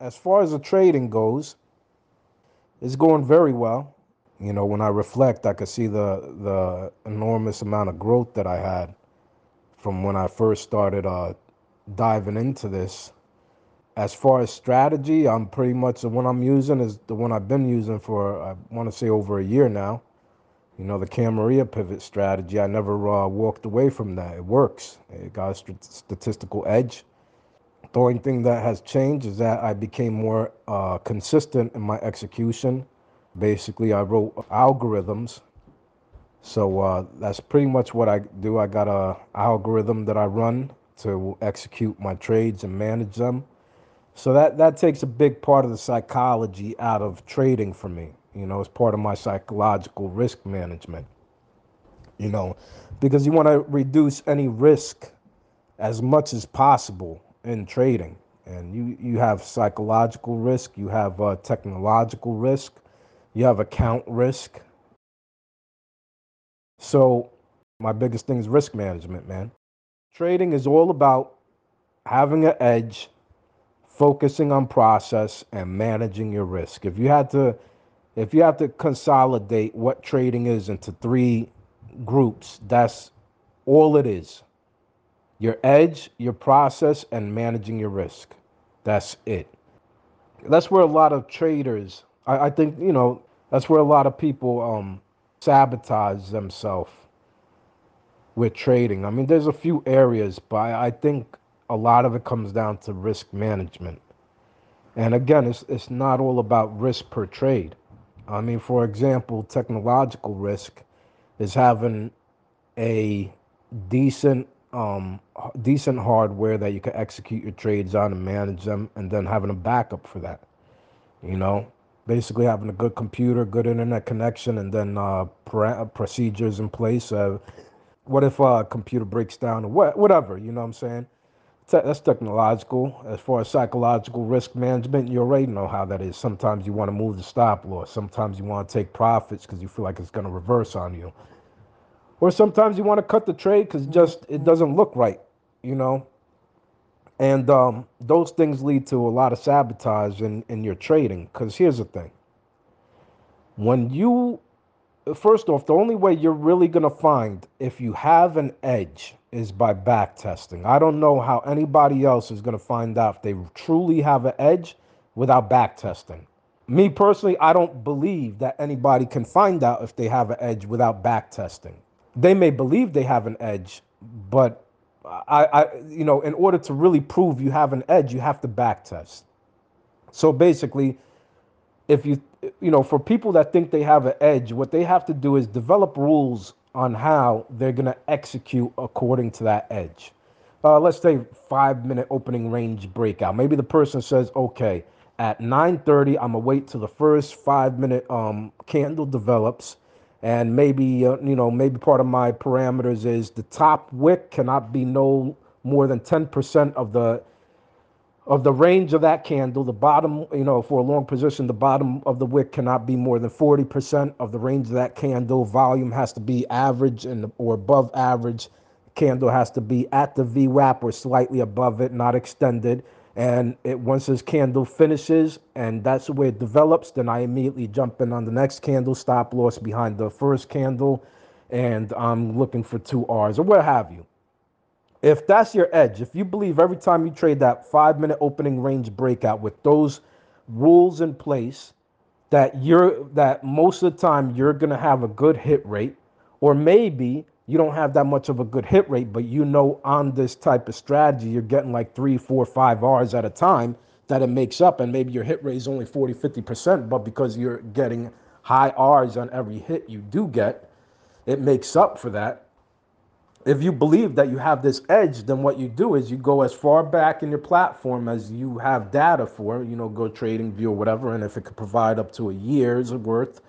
as far as the trading goes, it's going very well. You know, when I reflect, I could see the the enormous amount of growth that I had from when I first started uh, diving into this. As far as strategy, I'm pretty much the one I'm using is the one I've been using for I want to say over a year now. You know, the Camarilla pivot strategy. I never uh, walked away from that. It works. It got a st- statistical edge. The only thing that has changed is that I became more uh, consistent in my execution. Basically, I wrote algorithms. So uh, that's pretty much what I do. I got a algorithm that I run to execute my trades and manage them. So that that takes a big part of the psychology out of trading for me. You know, it's part of my psychological risk management. You know, because you want to reduce any risk as much as possible in trading. And you you have psychological risk, you have uh, technological risk, you have account risk. So my biggest thing is risk management, man. Trading is all about having an edge, focusing on process, and managing your risk. If you had to if you have to consolidate what trading is into three groups, that's all it is. Your edge, your process, and managing your risk. That's it. That's where a lot of traders, I, I think, you know, that's where a lot of people um, sabotage themselves with trading. I mean, there's a few areas, but I, think a lot of it comes down to risk management. And again, it's it's not all about risk per trade. I mean, for example, technological risk is having a decent um decent hardware that you can execute your trades on and manage them and then having a backup for that. You know, basically having a good computer, good internet connection and then uh para- procedures in place. Uh, what if a computer breaks down or what, whatever, you know what I'm saying? Te- That's technological. As far as psychological risk management, you already know how that is. Sometimes you want to move the stop loss. Sometimes you want to take profits because you feel like it's going to reverse on you. Or sometimes you want to cut the trade because just it doesn't look right, you know. And um, those things lead to a lot of sabotage in, in your trading. Because here's the thing: when you First off, the only way you're really going to find if you have an edge is by back testing. I don't know how anybody else is going to find out if they truly have an edge without back testing. Me personally, I don't believe that anybody can find out if they have an edge without back testing. They may believe they have an edge, but I, I you know, in order to really prove you have an edge, you have to back test. So basically, if you you know for people that think they have an edge what they have to do is develop rules on how they're going to execute according to that edge. Uh, let's say five minute opening range breakout. Maybe the person says okay at 9.30 i'm gonna wait till the first five minute um, candle develops and maybe uh, you know maybe part of my parameters is the top wick cannot be no more than 10% of the of the range of that candle, the bottom, you know, for a long position, the bottom of the wick cannot be more than 40% of the range of that candle. Volume has to be average and or above average. Candle has to be at the VWAP or slightly above it, not extended. And it once this candle finishes and that's the way it develops, then I immediately jump in on the next candle, stop loss behind the first candle, and I'm looking for two R's or what have you. If that's your edge, if you believe every time you trade that five minute opening range breakout with those rules in place, that you're that most of the time you're gonna have a good hit rate, or maybe you don't have that much of a good hit rate, but you know on this type of strategy you're getting like three, four, five R's at a time that it makes up, and maybe your hit rate is only 40, 50%, but because you're getting high R's on every hit you do get, it makes up for that if you believe that you have this edge, then what you do is you go as far back in your platform as you have data for, you know, go trading view or whatever. And if it could provide up to a year's worth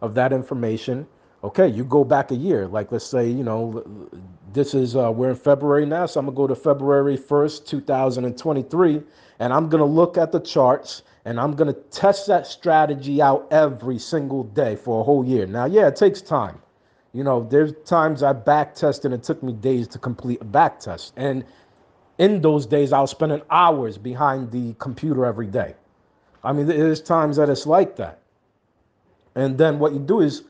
of that information, okay, you go back a year. Like let's say, you know, this is uh, we're in February now, so I'm gonna go to February 1st, 2023, and I'm gonna look at the charts and I'm gonna test that strategy out every single day for a whole year. Now, yeah, it takes time. You know, there's times I back tested and it took me days to complete a back test. And in those days, I was spending hours behind the computer every day. I mean, there's times that it's like that. And then what you do is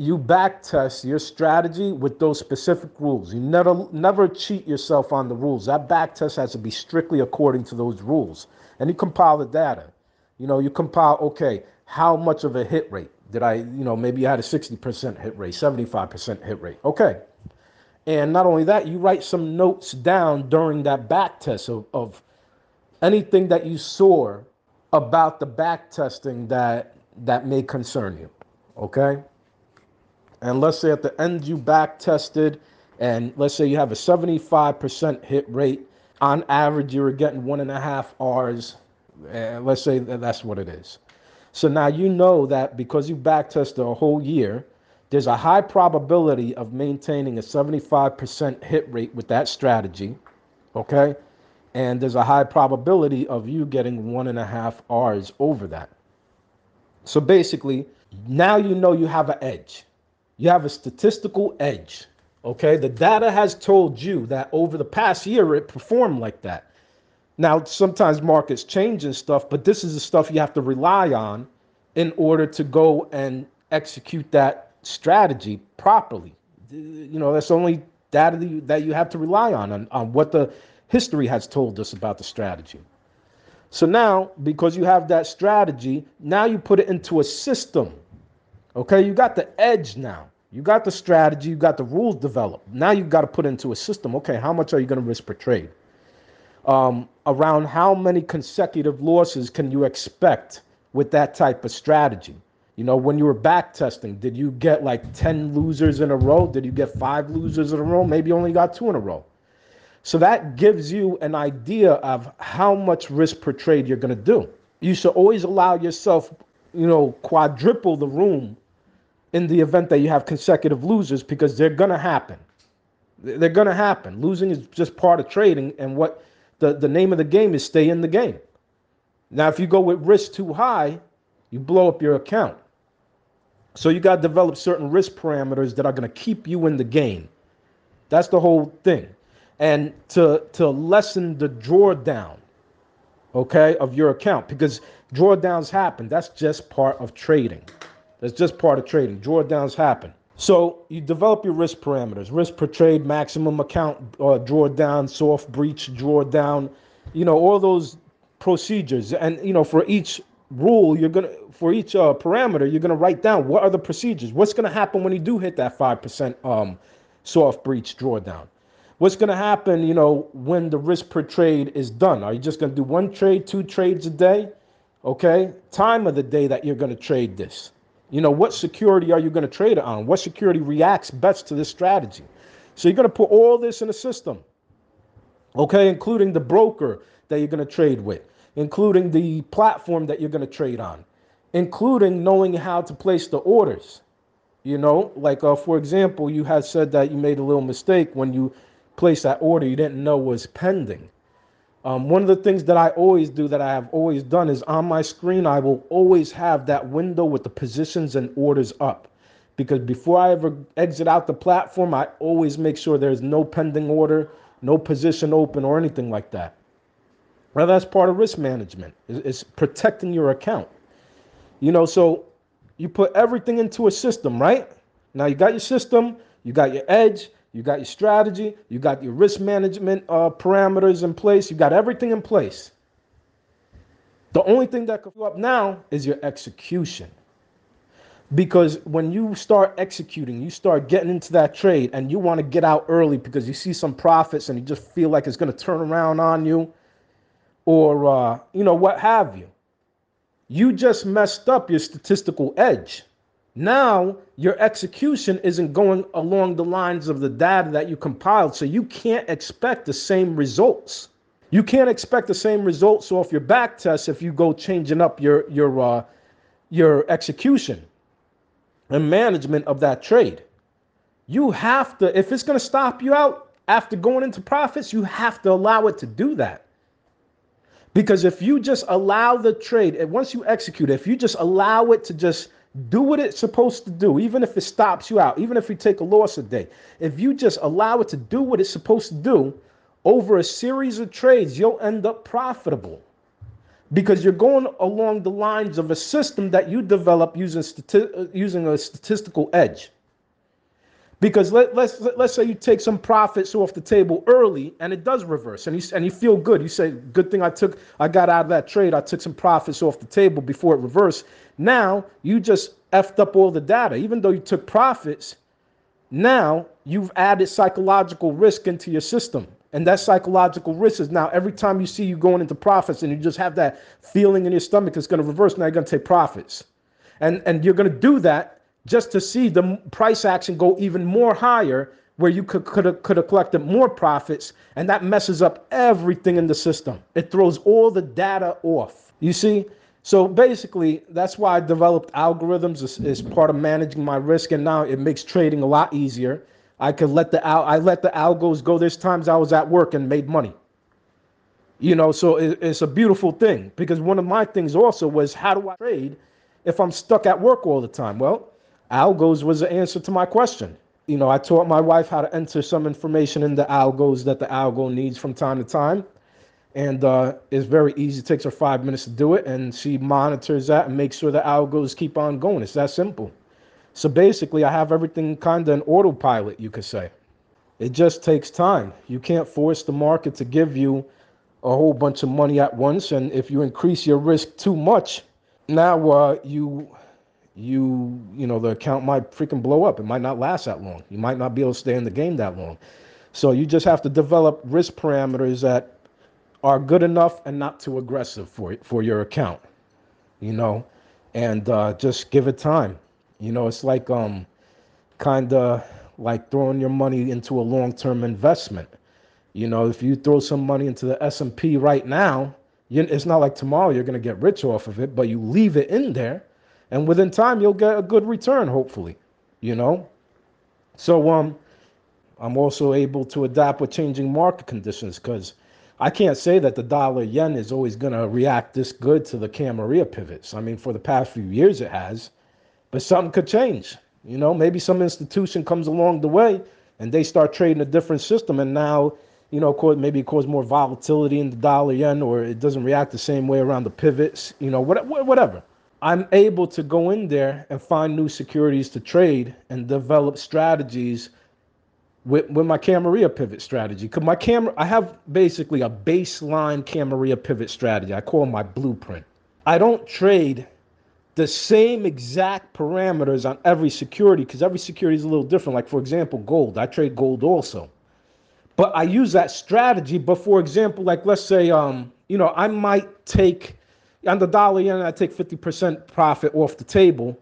you back test your strategy with those specific rules. You never never cheat yourself on the rules. That back test has to be strictly according to those rules. And you compile the data. You know, you compile, okay, how much of a hit rate did I, you know, maybe you had a 60% hit rate, 75% hit rate. Okay. And not only that, you write some notes down during that back test of, of anything that you saw about the back testing that that may concern you. Okay. And let's say at the end you back tested, and let's say you have a 75% hit rate. On average, you were getting one and a half R's. Uh, let's say that that's what it is. So now you know that because you back tested a whole year, there's a high probability of maintaining a 75% hit rate with that strategy. Okay. And there's a high probability of you getting one and a half R's over that. So basically, now you know you have an edge. You have a statistical edge. Okay. The data has told you that over the past year, it performed like that. Now, sometimes markets change and stuff, but this is the stuff you have to rely on in order to go and execute that strategy properly. You know, that's only data that you, that you have to rely on, on, on what the history has told us about the strategy. So now, because you have that strategy, now you put it into a system. Okay, you got the edge now. You got the strategy, you got the rules developed. Now you got to put into a system. Okay, how much are you going to risk per trade? um, around how many consecutive losses can you expect with that type of strategy? You know, when you were back testing, did you get like 10 losers in a row? Did you get five losers in a row? Maybe you only got two in a row. So that gives you an idea of how much risk per trade you're going to do. You should always allow yourself, you know, quadruple the room in the event that you have consecutive losers because they're going to happen. They're going to happen. Losing is just part of trading. And what the, the name of the game is stay in the game. Now, if you go with risk too high, you blow up your account. So you got to develop certain risk parameters that are going to keep you in the game. That's the whole thing. And to to lessen the drawdown, okay, of your account because drawdowns happen. That's just part of trading. That's just part of trading. Drawdowns happen. So you develop your risk parameters, risk per trade, maximum account uh, drawdown, soft breach drawdown, you know, all those procedures. And, you know, for each rule, you're to, for each uh, parameter, you're going to write down what are the procedures? What's going to happen when you do hit that 5% um, soft breach drawdown? What's going to happen, you know, when the risk per trade is done? Are you just going to do one trade, two trades a day? Okay. Time of the day that you're going to trade this. You know, what security are you going to trade it on? What security reacts best to this strategy? So you're going to put all this in a system, okay, including the broker that you're going to trade with, including the platform that you're going to trade on, including knowing how to place the orders. You know, like uh, for example, you had said that you made a little mistake when you placed that order you didn't know was pending. Um, one of the things that I always do that I have always done is on my screen, I will always have that window with the positions and orders up. Because before I ever exit out the platform, I always make sure there's no pending order, no position open, or anything like that. Well, that's part of risk management, it's protecting your account. You know, so you put everything into a system, right? Now you got your system, you got your edge, you got your strategy, you got your risk management uh, parameters in place, you got everything in place. The only thing that could go up now is your execution. Because when you start executing, you start getting into that trade and you want to get out early because you see some profits and you just feel like it's going to turn around on you or, uh, you know, what have you. You just messed up your statistical edge. Now your execution isn't going along the lines of the data that you compiled, so you can't expect the same results. You can't expect the same results off your back test if you go changing up your your uh, your execution and management of that trade. You have to, if it's going to stop you out after going into profits, you have to allow it to do that. Because if you just allow the trade, once you execute, if you just allow it to just do what it's supposed to do, even if it stops you out, even if you take a loss a day. If you just allow it to do what it's supposed to do over a series of trades, you'll end up profitable. because you're going along the lines of a system that you develop using stati- uh, using a statistical edge. Because let, let's let's say you take some profits off the table early and it does reverse and you and you feel good. You say, "Good thing I took I got out of that trade. I took some profits off the table before it reversed." Now you just effed up all the data, even though you took profits. Now you've added psychological risk into your system. And that psychological risk is now every time you see you going into profits and you just have that feeling in your stomach it's going to reverse, now you're going to take profits. And, and you're going to do that just to see the price action go even more higher where you could could have, could have collected more profits and that messes up everything in the system. It throws all the data off. You see? So basically, that's why I developed algorithms as, as part of managing my risk and now it makes trading a lot easier I could let the al- I let the algos go. There's times I was at work and made money. You know, so it, it's a beautiful thing because one of my things also was how do I trade if I'm stuck at work all the time? Well, algos was the answer to my question. You know, I taught my wife how to enter some information in the algos that the algo needs from time to time. And uh, it's very easy. It takes her five minutes to do it. And she monitors that and makes sure the algos keep on going. It's that simple. So basically, I have everything kind of an autopilot, you could say. It just takes time. You can't force the market to give you a whole bunch of money at once. And if you increase your risk too much, now uh, you you you know the account might freaking blow up. It might not last that long. You might not be able to stay in the game that long. So you just have to develop risk parameters that are good enough and not too aggressive for for your account. You know, and uh, just give it time. You know, it's like um kind of like throwing your money into a long-term investment. You know, if you throw some money into the S&P right now, you, it's not like tomorrow you're going to get rich off of it, but you leave it in there and within time you'll get a good return hopefully, you know? So um I'm also able to adapt with changing market conditions cuz I can't say that the dollar yen is always going to react this good to the Camarilla pivots. I mean, for the past few years it has. But something could change. You know, maybe some institution comes along the way and they start trading a different system, and now, you know, maybe cause more volatility in the dollar yen, or it doesn't react the same way around the pivots. You know, whatever. I'm able to go in there and find new securities to trade and develop strategies with, with my Camarilla pivot strategy. Because my camera, I have basically a baseline Camarilla pivot strategy. I call my blueprint. I don't trade the same exact parameters on every security because every security is a little different. Like, for example, gold. I trade gold also. But I use that strategy. But for example, like let's say, um, you know, I might take on the dollar yen, I take 50% profit off the table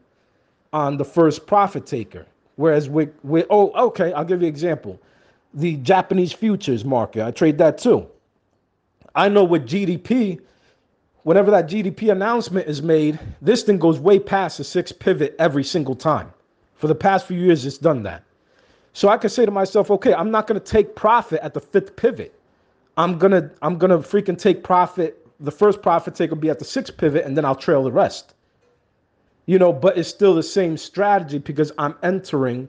on the first profit taker. Whereas with, with oh, okay, I'll give you an example. The Japanese futures market, I trade that too. I know with GDP, whenever that GDP announcement is made, this thing goes way past the six pivot every single time. For the past few years, it's done that. So I can say to myself, okay, I'm not going to take profit at the fifth pivot. I'm gonna I'm gonna freaking take profit. The first profit take will be at the sixth pivot, and then I'll trail the rest. You know, but it's still the same strategy because I'm entering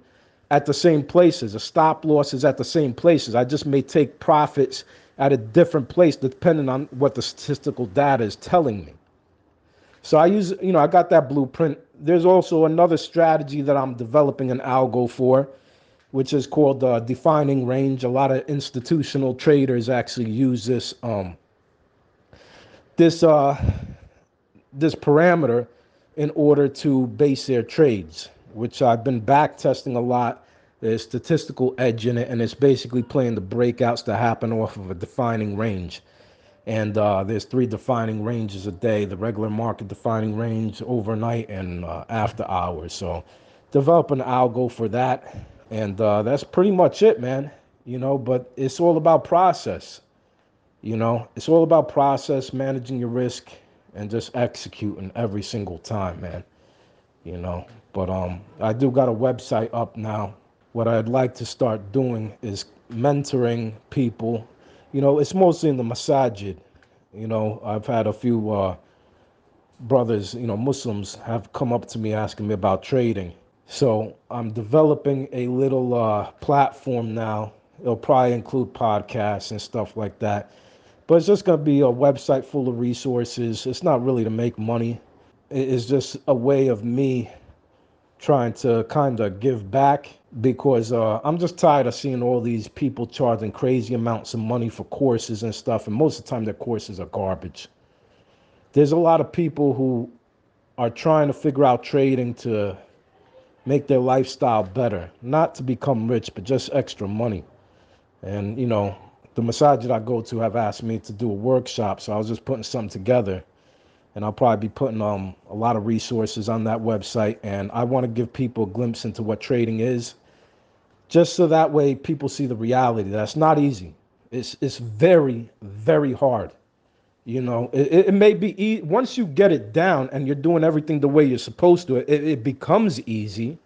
at the same places. The stop loss is at the same places. I just may take profits at a different place depending on what the statistical data is telling me. So I use, you know, I got that blueprint. There's also another strategy that I'm developing an algo for, which is called uh, defining range. A lot of institutional traders actually use this um, this uh, this parameter in order to base their trades, which I've been back testing a lot there's statistical edge in it, and it's basically playing the breakouts that happen off of a defining range. And uh, there's three defining ranges a day: the regular market defining range, overnight, and uh, after hours. So, develop an algo for that, and uh, that's pretty much it, man. You know, but it's all about process. You know, it's all about process, managing your risk, and just executing every single time, man. You know, but um, I do got a website up now what I'd like to start doing is mentoring people. You know, it's mostly in the masajid. You know, I've had a few uh, brothers, you know, Muslims have come up to me asking me about trading. So I'm developing a little uh, platform now. It'll probably include podcasts and stuff like that. But it's just going to be a website full of resources. It's not really to make money. It's just a way of me trying to kind of give back because uh, I'm just tired of seeing all these people charging crazy amounts of money for courses and stuff. And most of the time, their courses are garbage. There's a lot of people who are trying to figure out trading to make their lifestyle better, not to become rich, but just extra money. And, you know, the masjid that I go to have asked me to do a workshop, so I was just putting something together. And I'll probably be putting um, a lot of resources on that website. And I want to give people a glimpse into what trading is, just so that way people see the reality. That's not easy. It's, it's very, very hard. You know, it, it may be e- once you get it down and you're doing everything the way you're supposed to, it, it becomes easy.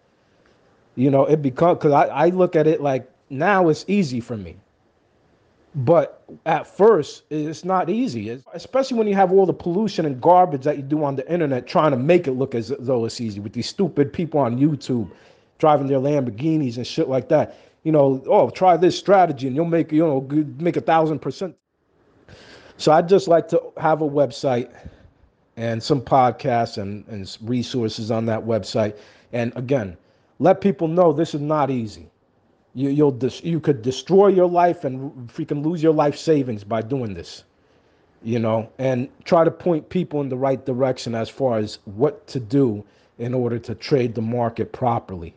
You know, it becomes because I, I look at it like now it's easy for me. But at first, it's not easy, especially when you have all the pollution and garbage that you do on the internet trying to make it look as though it's easy with these stupid people on YouTube driving their Lamborghinis and shit like that. You know, oh, try this strategy and you'll make, you know, make a thousand percent. So I'd just like to have a website and some podcasts and, and resources on that website. And again, let people know this is not easy. You, you'll dis- you could destroy your life and freaking lose your life savings by doing this, you know, and try to point people in the right direction as far as what to do in order to trade the market properly.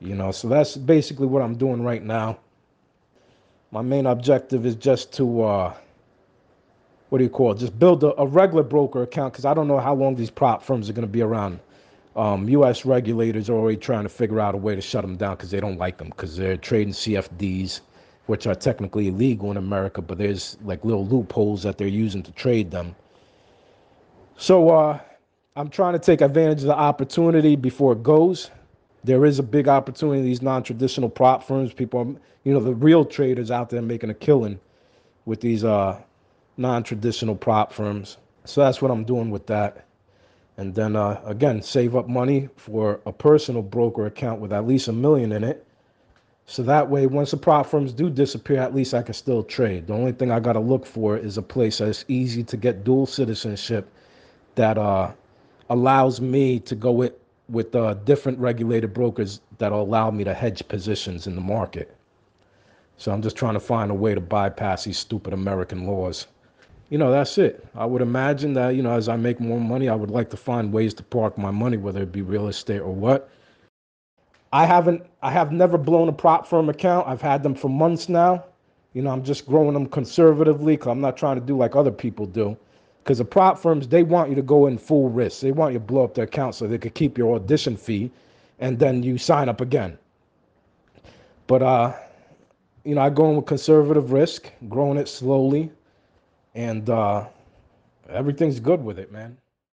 You know, so that's basically what I'm doing right now. My main objective is just to, uh, what do you call it? Just build a, a regular broker account because I don't know how long these prop firms are going to be around um, U.S. regulators are already trying to figure out a way to shut them down because they don't like them because they're trading CFDs, which are technically illegal in America, but there's like little loopholes that they're using to trade them. So uh, I'm trying to take advantage of the opportunity before it goes. There is a big opportunity. These non-traditional prop firms, people, are, you know, the real traders out there making a killing with these uh, non-traditional prop firms. So that's what I'm doing with that and then uh, again save up money for a personal broker account with at least a million in it. So that way once the prop firms do disappear at least i can still trade. The only thing i got to look for is a place that's easy to get dual citizenship that uh, allows me to go with with uh, different regulated brokers that'll allow me to hedge positions in the market. So i'm just trying to find a way to bypass these stupid american laws you know, that's it. I would imagine that, you know, as I make more money, I would like to find ways to park my money, whether it be real estate or what. I haven't, I have never blown a prop firm account. I've had them for months now. You know, I'm just growing them conservatively because I'm not trying to do like other people do. Because the prop firms, they want you to go in full risk. They want you to blow up their account so they could keep your audition fee and then you sign up again. But, uh, you know, I go in with conservative risk, growing it slowly and uh, everything's good with it, man.